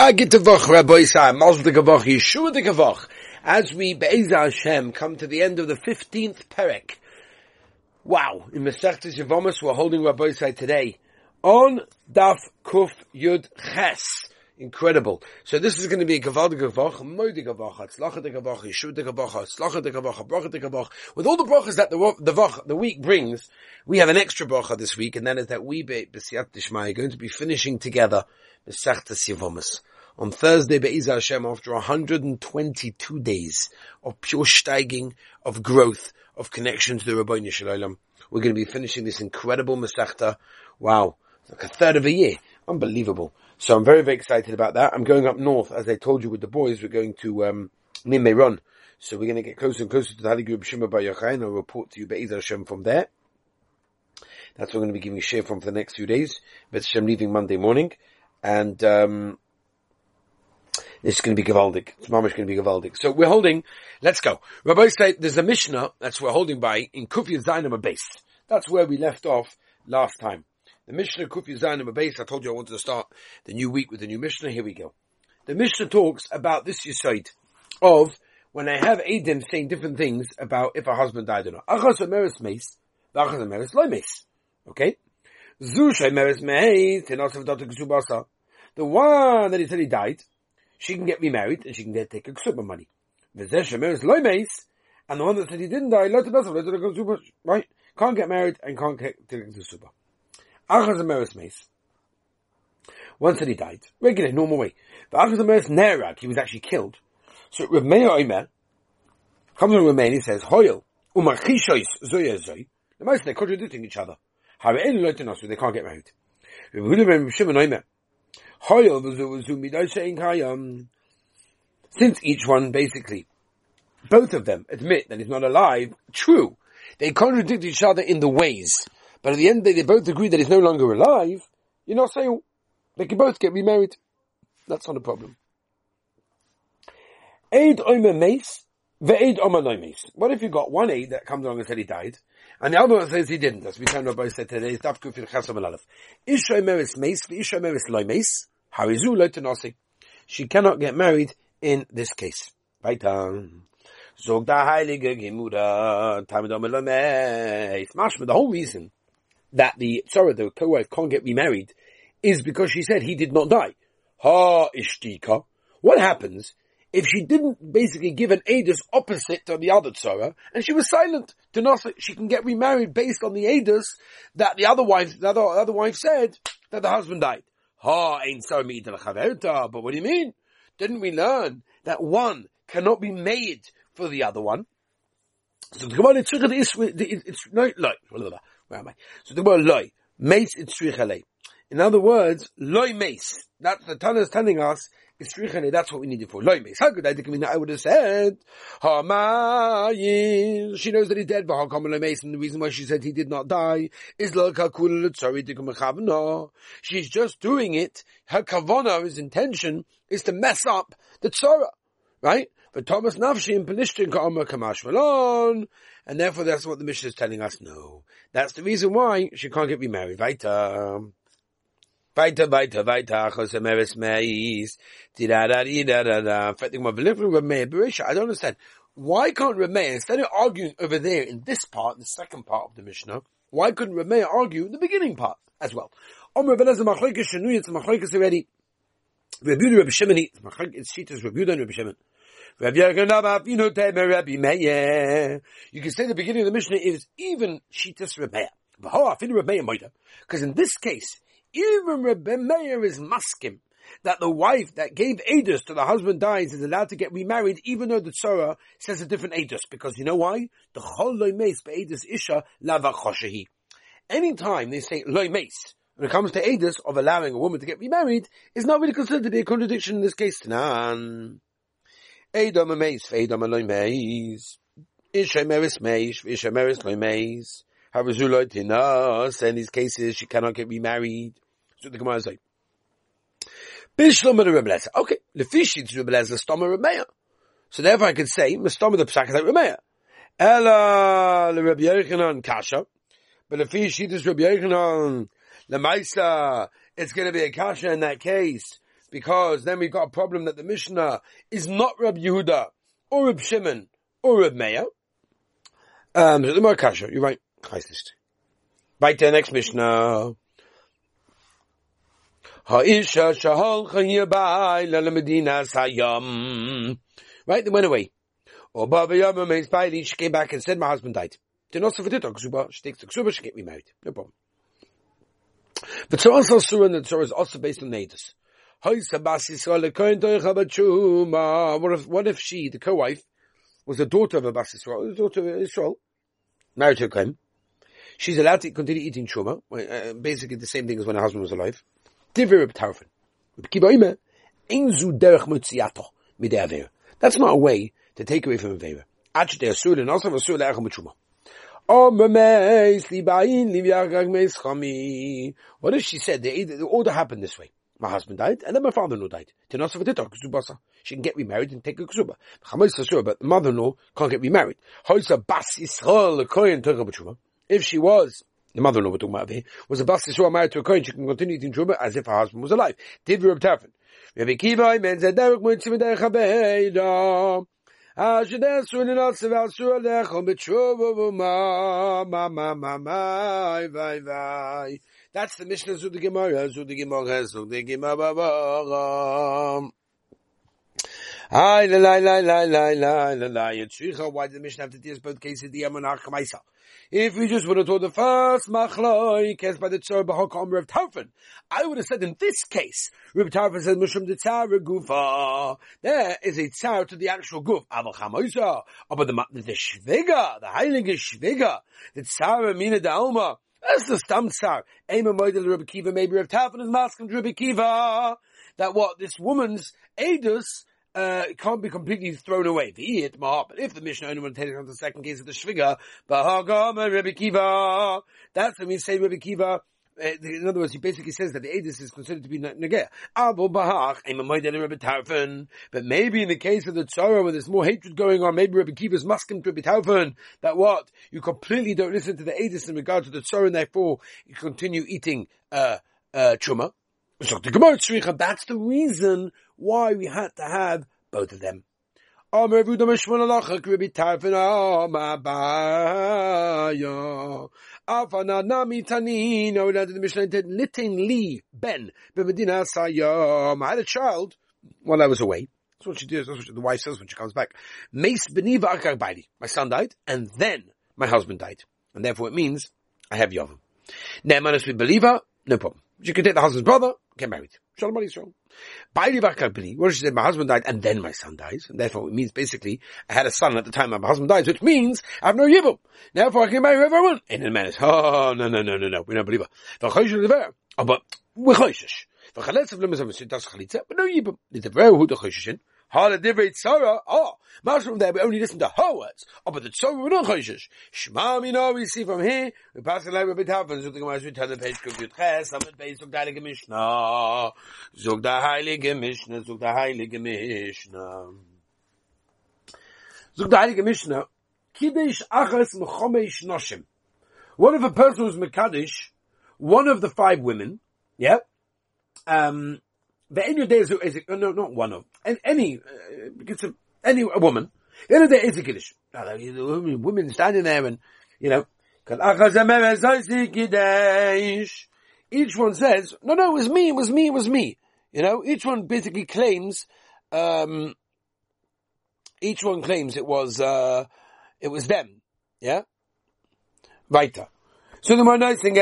Agitavach Rabbi Isai, Mazel Tekavach, Yeshua Tekavach. As we, Be'ezah Hashem, come to the end of the 15th Perek. Wow, in Masechtes Yevomus, we're holding Rabbi Isai today on Daf Kuf Yud Ches. Incredible. So this is going to be a Gavald Gavach, Moedi Gavach, Tzlacha de Gavach, Yeshua de Gavach, Tzlacha de Gavach, Bracha de Gavach. With all the brachas that the, the, vach, the week brings, we have an extra bracha this week, and that is that we, B'siyat Dishmai, are going to be finishing together Masechtes Yevomus. On Thursday, Be'ezah Hashem, after 122 days of pure steiging, of growth, of connection to the Rabbi Shalom, we're going to be finishing this incredible Masechta. Wow. Like a third of a year. Unbelievable. So I'm very, very excited about that. I'm going up north, as I told you with the boys, we're going to, um. So we're going to get closer and closer to the Hali Group Shimon Bar Yochai, and I'll report to you Be'ezah Hashem from there. That's what I'm going to be giving share from for the next few days. But Hashem leaving Monday morning. And, um, this is going to be Gavaldik. It's mamish going to be Gavaldik. So we're holding, let's go. Rabbi say there's a Mishnah that's we're holding by in Kufya Zainam base. That's where we left off last time. The Mishnah Kufya Zainam base, I told you I wanted to start the new week with the new Mishnah. Here we go. The Mishnah talks about this Yisoid of when I have Adim saying different things about if a husband died or not. Achas Achas Loimes. Okay? The one that he said he died, she can get remarried and she can get take a ksuba money. V'zeh shemeres loimeis, and the one that said he didn't die, let the right? Can't get married and can't get a ksuba. Achaz emeres meis. One said he died, regular, normal way. But Achaz emeres nerag, he was actually killed. So Rav Meir Omer comes from Romania, he says, Hoyel, umachishois zoya zoy. The most they're contradicting each other. They can't get married. Um, since each one basically, both of them admit that he's not alive, true. They contradict each other in the ways. But at the end of the they both agree that he's no longer alive. You're not saying they can both get remarried. That's not a problem. Mace. What if you got one aid that comes along and said he died, and the other one says he didn't? As we turn Rabbi said today, it's Daf Kufir Chasam. Ish omeris lo mace. Harizu lo She cannot get married in this case. The whole reason that the, sorry, the co-wife can't get remarried is because she said he did not die. Ha ishtika. What happens if she didn't basically give an edus opposite to the other tzara, and she was silent to not she can get remarried based on the edus that the other wife, the other, other wife said that the husband died. Ha, ain't so But what do you mean? Didn't we learn that one cannot be made for the other one? So the Gemara it's no loy. Where am I? So the Gemara loy mace it's In other words, loy mace. That's the Tana is telling us is that's what we need it for. Loimes. How could I think I would have said, Hamayin. She knows that he's dead, but loy mace. and the reason why she said he did not die is She's just doing it. Her kavana, his intention, is to mess up the tzara. Right? But Thomas Nafshi in Pelishtin Ka'amar Kamash Malon, and therefore that's what the mission is telling us. No. That's the reason why she can't get remarried. Weiter. Weiter, weiter, weiter, Achos Meis, da-da-da-da-da-da. I don't understand. Why can't Rameir, instead of arguing over there in this part, the second part of the Mishnah, why couldn't Rameir argue in the beginning part as well? It's already. Rabbi Rabbi it's Shitas, Rabbi Rabbi Shimon. You can say the beginning of the Mishnah is even Shitas Rameir. Because in this case, even Rebbe Meir is maskim that the wife that gave Adus to the husband dies is allowed to get remarried even though the Torah says a different Adus. Because you know why? The Chol Loy Meis Be'edus Isha Lava Choshehi. Anytime they say Loy Meis, when it comes to Adus of allowing a woman to get remarried, is not really considered to be a contradiction in this case. Nan. Edom Meis, Edom Loy Meis. Isha Meris Meis, Isha Meris Loy In these cases she cannot get remarried. So the Gemara is like, of the Rebbe Okay, the Fishit Rebbe Lezer, Stoma Rebbeya. So therefore I could say, the Psak is like Rebbeya. Ella, the Rebbe Yechanan Kasha. But the Fishit is Yechanan, the Maisa, it's going to be a Kasha in that case. because then we've got a problem that the Mishnah is not Reb Yehuda or Reb Shimon or Reb Meir. Um, so the kasha, you're right. The next Mishnah. Ha'isha sayam. Right, they went away. Or Baba Yama means Bailey, she came back and said my husband died. Did not suffer Ksuba, she takes the Ksuba, she get me married. No problem. But so also Surah and the Torah is also based on Natus. What if, what if she, the co-wife, was the daughter of a Bas Israel, the daughter of Israel, married to a Kohen? She's allowed to continue eating Truma, uh, basically the same thing as when her husband was alive. That's not a way to take away from a Avera. What if she said the, the order happened this way? My husband died, and then my father-in-law died. She can get remarried and take a ksuba. But the mother-in-law can't get remarried. If she was the mother-in-law we're talking about was a bas Yisrael married to a Kohen, she can continue eating truma as if her husband was alive. Div Reb Tafin. Rabbi Kiva, men zed derek moitzim derech habeida. Asher sun in al seval sur alecho b'tshuva v'ma, ma, ma, ma, ma, vai, vai. That's the Mishnah Zud the Gemara, Zud why did the Mishnah have to deal with both cases? The Yamanach. If we just would have told the first machloi, by the tzor b'hokom Rav Tarfon, I would have said in this case, Rav Tarfon said mushum the tzar gufa. There is a tzar to the actual guf. Aval chamoisa, but the the shviga, the heilige shviga, the tzar mina da alma. That's the stam tzar. Ema moidel Rabbi Kiva, maybe Rav Tarfon is masking Rabbi Kiva. That what this woman's edus uh, it can't be completely thrown away. The it but if the Mishnah only want to take it on the second case of the Shviga, Bahagama Rebbe Kiva, that's when we say Rebbe Kiva, uh, in other words, he basically says that the Edis is considered to be Negeh. Abu Bahach, but maybe in the case of the Tzara where there's more hatred going on, maybe Rebbe Kiva's muskim to Rebbe Tarfon, that what? You completely don't listen to the Edis in regard to the Tzara and therefore you continue eating, uh, uh, Chuma. That's the reason why we had to have both of them. Amr Vuda Mishman Alacha Kribi Tarfin Amabaya. Afana Nami Tanin. No, the Mishnah did Nitin Li Ben. I had a child while I was away. That's what she does. That's what the wife says when she comes back. My son died, and then my husband died, and therefore it means I have Yavam. Ne'emanis with believer, no problem. You can take the husband's brother, get married. Shalom Yisrael. What she said, my husband died and then my son dies. And therefore it means basically, I had a son at the time my husband died, which means I have no yibum. Therefore I can marry whoever I want. And the man is, oh, no, no, no, no, no, we don't believe her. Oh, but we're choishish. But no yibum. It's a very good choshishin. Hala divrei tzara. Oh, much from there we only listen to her words. Oh, but the tzara we're not choishish. Shema mino we see from here. We pass like a bit happens. So the Gemara we turn the page to Yud Ches. Amid Beis zog der Heilige Mishnah. Zog der Heilige Mishnah. Zog der Heilige Mishnah. Zog der Heilige Mishnah. Kiddush achas mechomesh noshim. One of a person who's mekadosh, one of the five women, yeah, um, the any day is, is no, not one of, and any, uh, any a woman. The end of the day is a kiddush. Women standing there and, you know, each one says, no, no, it was me, it was me, it was me. You know, each one basically claims, um, each one claims it was, uh, it was them. Yeah? Weiter. So the more nice thing, he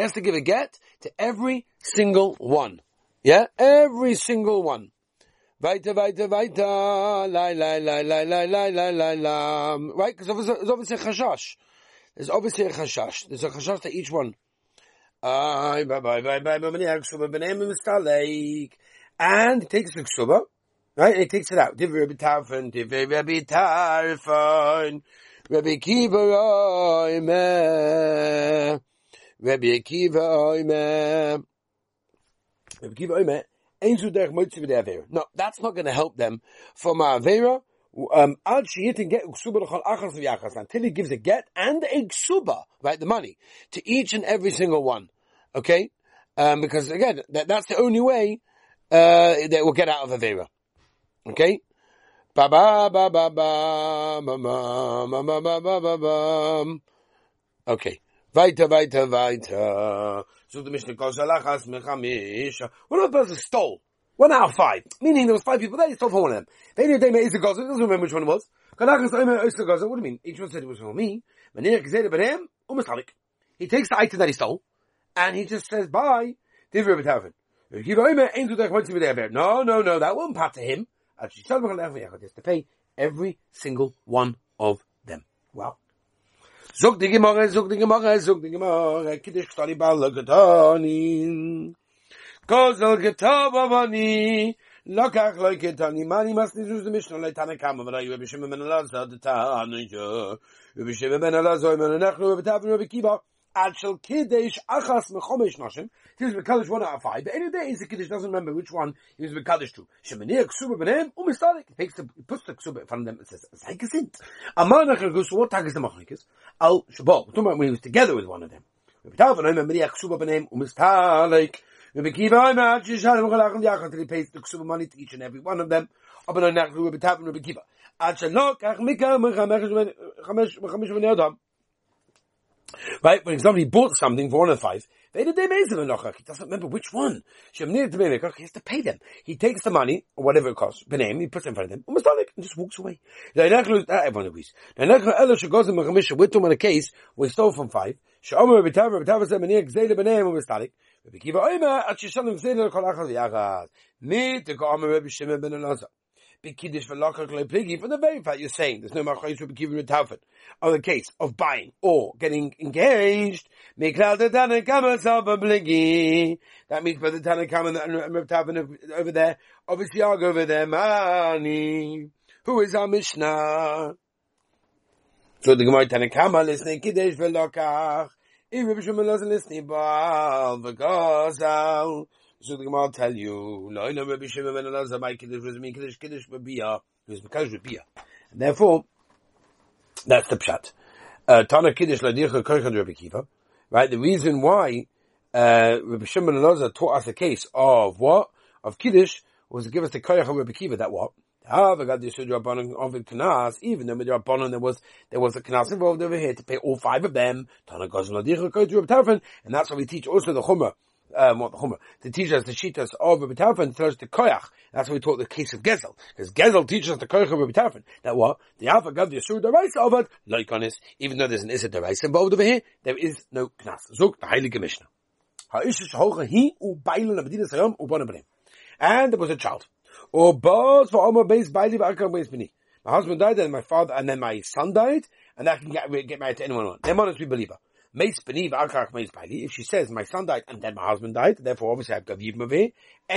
has to give a get to every single one. Yeah? Every single one. Weiter, weiter, weiter. Right? Because there's obviously a chashash. There's obviously a chashash. There's a chashash to each one. And he takes the ksuba, right? And he takes it out. Divrei Rabbi Tarfon, Divrei Rabbi Tarfon. Rabbi Kiva Oime. Rabbi Kiva Oime. No, that's not going to help them for Ma'avera. Um, until he gives a get and a ksuba, right, the money, to each and every single one. Okay? Um, because again, that, that's the only way, uh, that will get out of Avera. Okay? Ba ba ba ba ba ba ba ba ba ba ba. Okay. Weiter, weiter, weiter. So the Mishnah goes, Alachas mechamish. One of the person stole. One out of five. Meaning there was five people there, he stole from one of them. They knew they made Isa Gaza, doesn't remember which one it was. Alachas omer what do you mean? Each one said it was for me. Manir Gzeda B'nhem, Umastalik. He takes the item that he stole, and he just says, bye. Divri B'tavin. No, no, no, that won't part to him. Actually, He has to pay every single one of them. Wow. זוג די גמורה, זוג די גמורה, זוג די גמורה, קידיש קטורי בל גטונים. Kozel getab avani, לוקח לוי קטוני, מה אני מסתי זוז די משנו, לא איתן הקאמה, ולא יהיו בשם ממנה לעזר, דתה, אני יו, ובשם ממנה לעזר, אם אנחנו בבטאפים ובקיבה, men anachnu, ebetavnu, ebekiva, ad shel kiddish achas mechomesh noshim, he was Mekadosh one out of five, but any day he's a Kiddush doesn't remember which one he was Mekadosh to. Shemanir Ksuba Benem, Umistadik. He takes the, he puts the Ksuba in front of them and says, Zaykasint. Amar Nachar so what tag is the Machlekes? Al Shabbat. We're talking about when he was together with one of them. V'tav Benem, Meriach Ksuba Benem, Umistalik. Rabbi Kiva, Omer, Shishalim, Chalachim, Yachal, till he pays the Ksuba money to each and every one of them. Aber no Nachar, Rabbi Tav, Rabbi Kiva. עד שלא כך מכאן מחמש בני אדם. Right? When somebody bought something for one of the five, they did their He doesn't remember which one. He has to pay them. He takes the money, or whatever it costs, Benem, he puts it in front of them, and just walks away. Everyone agrees. We're talking about a case where he stole from five. Rabbi Kiva Oima, at Shishalim Zedel Kol Achal Yachad. Me, to go Rabbi Shimon ben Elazar kiddush for the very fact you're saying there's no machayis for Kiva Ritafet on the case of buying or getting engaged. That means by the Tanakam and Ritafet over there, obviously I'll go over there, Mani. Who is our Mishnah? So the Gemara Tanakama listening kiddush for lokach. If Rabbi Shimon doesn't listen, because so the Gemara tell you, no, no, Rabbi Shimon ben Elazar, my kiddush was me kiddush kiddush b'biyah, it was b'biyah. And therefore, that's the pshat. Uh, Tana kiddush ladicha koichan Rabbi Kiva, right? The reason why, uh, Rabbi Shimon ben Elazar taught us a case of what? Of kiddush, was to give us the koich of Rabbi Kiva, that what? However, God issued Rabbanon of Knas, even though with Rabbanon there was, there was a Knas involved over here to pay all five of them, Tana Gozan Ladicha Rabbi and that's why we teach also the Chumrah, um, what the Chumrah, to teach us the Shitas of Rabbi Tarfon, to us the Koyach. That's why we taught the case of Gezel. Because Gezel teaches us the Koyach of Rabbi Tarfon. That what? The Alpha Gav the Yisur Daraisa of it, like on this, even though there's an Issa Daraisa involved over here, there is no Knas. Zog, the Heilige Mishnah. And there was a child. Or both for Omar base Baili Bakar base Bini. My husband died, and my father, and then my son died, and I can get, get married to anyone. Them honest we believer. If she says, my son died and then my husband died, therefore obviously I have give him And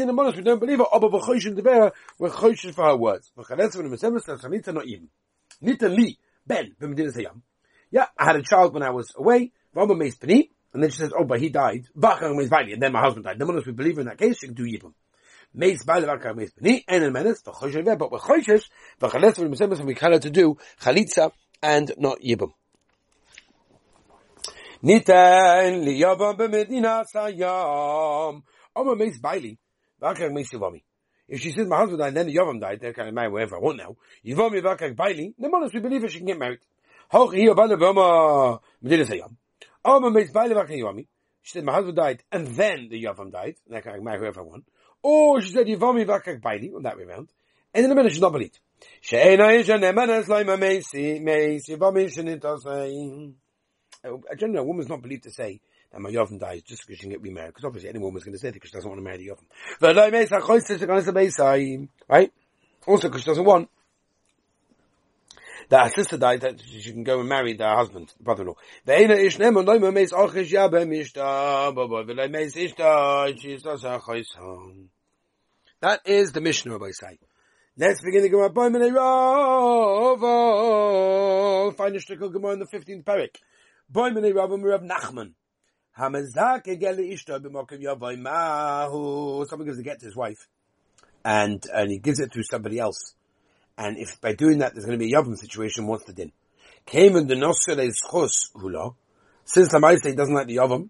in the months we don't believe her, aber v'choyshin deber, we're choyshin for her words. Yeah, I had a child when I was away, and then she says, oh, but he died, and then my husband died. The months we believe in that case, she can do yibum. Meis baili v'achar meis peni, and in but we're choyshin, v'chaletz v'nim esemes, we call her to do chalitza and not yibum. Nitan liyavam b'medina sayam. Omer meis baili. V'akar meis yivami. If she says my husband died then the Yavam died, they're kind of married wherever I want now. Yivami baili. The monas we believe she can get married. Hoch hiyo bana b'oma medina sayam. Omer meis baili v'akar yivami. She said my husband died and then the Yavam died. And I can marry whoever I want. Or she said Yivami v'akar baili, on that way around. And in the minute she's not believed. She'ena isha nemanes loima meisi, meisi, yivami shenitosayim. Generally, a woman's not believed to say that my Yovam dies just because she can get remarried. Because obviously any woman's going to say that because she doesn't want to marry the Yovam. Right? Also because she doesn't want that her sister died that she can go and marry their husband, brother-in-law. That is the Mishnah, Rabbi say. Let's begin the Gemara. Find the Shtickle Gemara in the 15th parak. Boy mene Rabbi Rav Nachman. Hamazak egele ishto b'mokim yavoy mahu. Gives a get to his wife. And, and he gives it to somebody else. And if by doing that there's going to be a yavam situation, what's the din? Came in the nosel is chus hula. Since the Maisa doesn't like the yavam,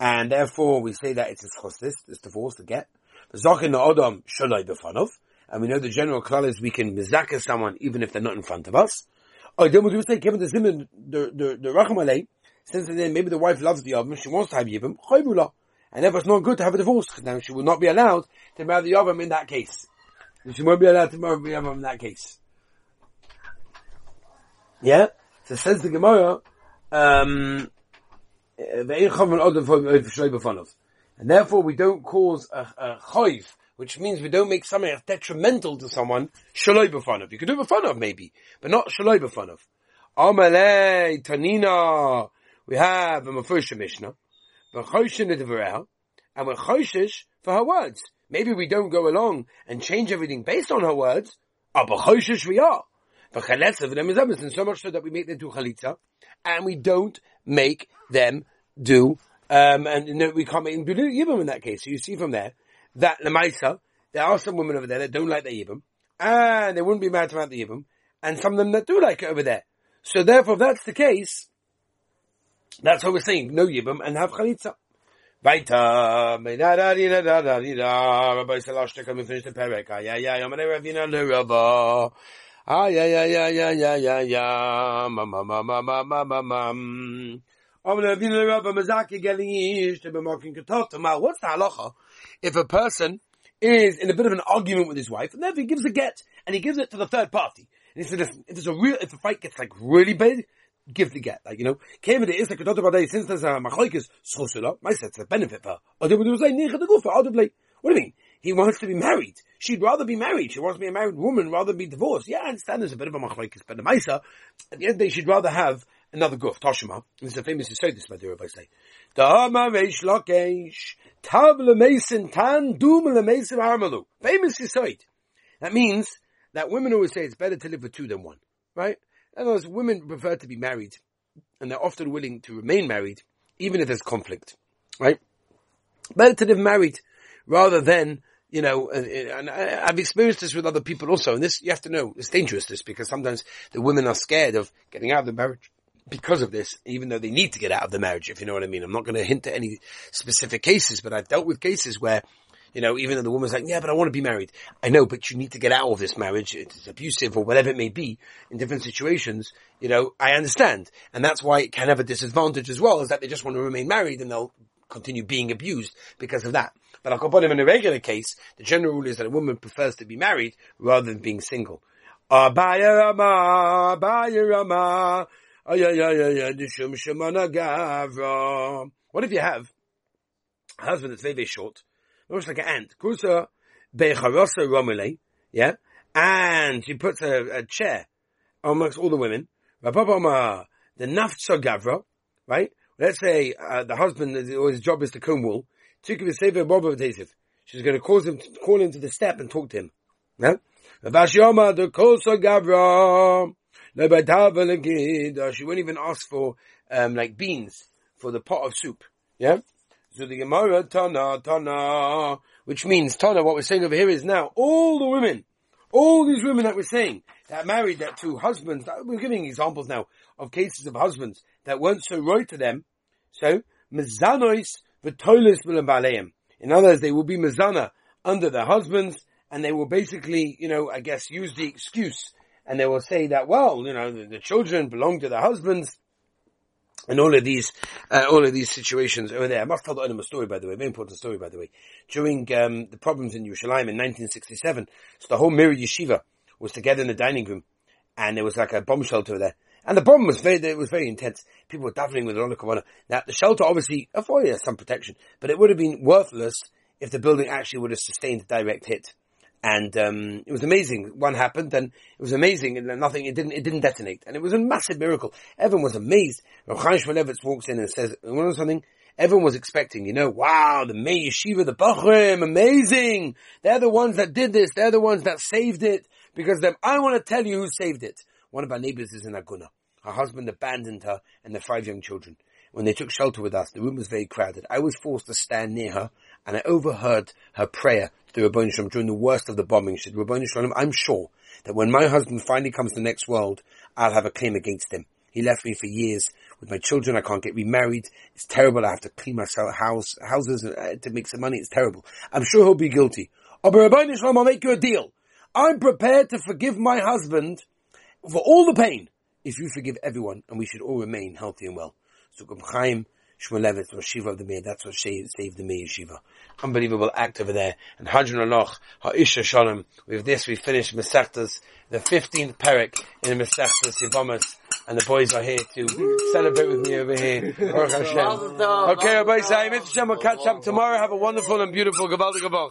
and therefore we say that it's a schostis, it's divorce to get. The Zachin Adam Shalai Befanov, and we know the general klal is we can mizaka someone even if they're not in front of us. Oh, then we do say, given the Zimun, the, the, the Racham since then maybe the wife loves the Yavim, she wants to have Yibim, Chayvula. And therefore it's not good to have a divorce, now she will not be allowed to marry the Yavim in that case. She won't be allowed to marry the Yavim in that case. Yeah? So says the Gemara, um, and therefore we don't cause a, a chayv, which means we don't make something detrimental to someone, shaloi b'fanav. You could do b'fanav maybe, but not shaloi b'fanav. Amalei, Tanina, we have a Mefusha Mishnah, v'choshin and we're choshish for her words. Maybe we don't go along and change everything based on her words, but choshish we are. And so much so that we make them do chalitza, and we don't make them do, um, and know, we can't make them do yibam in that case. So you see from there that lemaisa, there are some women over there that don't like the yibam, and they wouldn't be mad about the yibam, and some of them that do like it over there. So therefore, if that's the case, that's what we're saying. No yibam and have chalitza. Weiter. Rabbi. Yeah, yeah, yeah. Ah, yeah, yeah, yeah, yeah, yeah, yeah, yeah. Ma, ma, ma, ma, ma, ma, ma, ma. What's the halacha? If a person is in a bit of an argument with his wife, and then he gives a get, and he gives it to the third party. And he said, listen, if there's a real, if the fight gets like really big, give the get. Like, you know, came it is like a about since there's a machlokes schosula, my set's a benefit for. Or they would say, nicha the gufa, what do you mean? He wants to be married. She'd rather be married. She wants to be a married woman rather than be divorced. Yeah, I understand there's a bit of a machlokes, but the Maisa, at the end of the day, she'd rather have another guf, Toshima. This is a famous this by the Rabbi say. Dama reish lokesh, tav lemesin tan, dum lemesin. Famous Yisoid. That means that women always say it's better to live with two than one. Right? In other words, women prefer to be married, and they're often willing to remain married, even if there's conflict. Right? Better to live married rather than you know, and, I've experienced this with other people also, and this, you have to know, it's dangerous this, because sometimes the women are scared of getting out of the marriage because of this, even though they need to get out of the marriage, if you know what I mean. I'm not going to hint at any specific cases, but I've dealt with cases where, you know, even though the woman's like, yeah, but I want to be married. I know, but you need to get out of this marriage. It's abusive or whatever it may be in different situations. You know, I understand. And that's why it can have a disadvantage as well, is that they just want to remain married and they'll continue being abused because of that. But Al in a regular case, the general rule is that a woman prefers to be married rather than being single. What if you have a husband that's very, very short, looks like an ant, yeah, and she puts a, a chair amongst all the women, the Naftsa Gavra, right? Let's say uh, the husband, or his job is to comb wool. She's going to cause him, to call him to the step and talk to him. Yeah? The Gavra. No, by uh, she won't even ask for um, like beans for the pot of soup. Yeah. So the Gemara Tana Tana, which means Tana. What we're saying over here is now all the women, all these women that we're saying that married that two husbands. That, we're giving examples now of cases of husbands that weren't so right to them. So mezanois v'tolis baleim. In other words, they will be mezana under their husbands, and they will basically, you know, I guess, use the excuse and they will say that, well, you know, the, the children belong to their husbands, and all of these, uh, all of these situations over there. I must tell the a story, by the way, very important story, by the way. During um, the problems in Yerushalayim in 1967, so the whole Mir Yeshiva was together in the dining room, and there was like a bomb shelter there. And the bomb was very, it was very intense. People were davening with the Kavanah. Now, the shelter obviously afforded some protection, but it would have been worthless if the building actually would have sustained a direct hit and um, it was amazing. One happened, and it was amazing, and nothing. It didn't. It didn't detonate, and it was a massive miracle. Everyone was amazed. Rav Chaim Shmulevitz walks in and says, "You know something?" Everyone was expecting, you know, wow, the Mir Yeshiva, the Bachrim, amazing. They're the ones that did this. They're the ones that saved it. Because them, I want to tell you who saved it. One of our neighbors is in Aguna. Her husband abandoned her and the five young children. When they took shelter with us, the room was very crowded. I was forced to stand near her and I overheard her prayer to Rabbi Shalom during the worst of the bombing. She said, Rabbi Shalom, I'm sure that when my husband finally comes to the next world, I'll have a claim against him. He left me for years With my children, I can't get remarried. It's terrible. I have to clean myself house, houses uh, to make some money. It's terrible. I'm sure he'll be guilty. Oh, but Nishlam, I'll make you a deal. I'm prepared to forgive my husband for all the pain if you forgive everyone and we should all remain healthy and well. So Chaim, Shmulevitz, or Shiva of the Meir, that's what saved the Meir Shiva. Unbelievable act over there. And Hadron Aloch, Ha'isha Shalom. With this we finish Mesechtas, the 15th parak in the Mesechtas Yevamas. And the boys are here to celebrate with me over here. Okay, Rabbi Sai, Mitzvah, we'll catch up tomorrow. Have a wonderful and beautiful Gavaldi Gavach.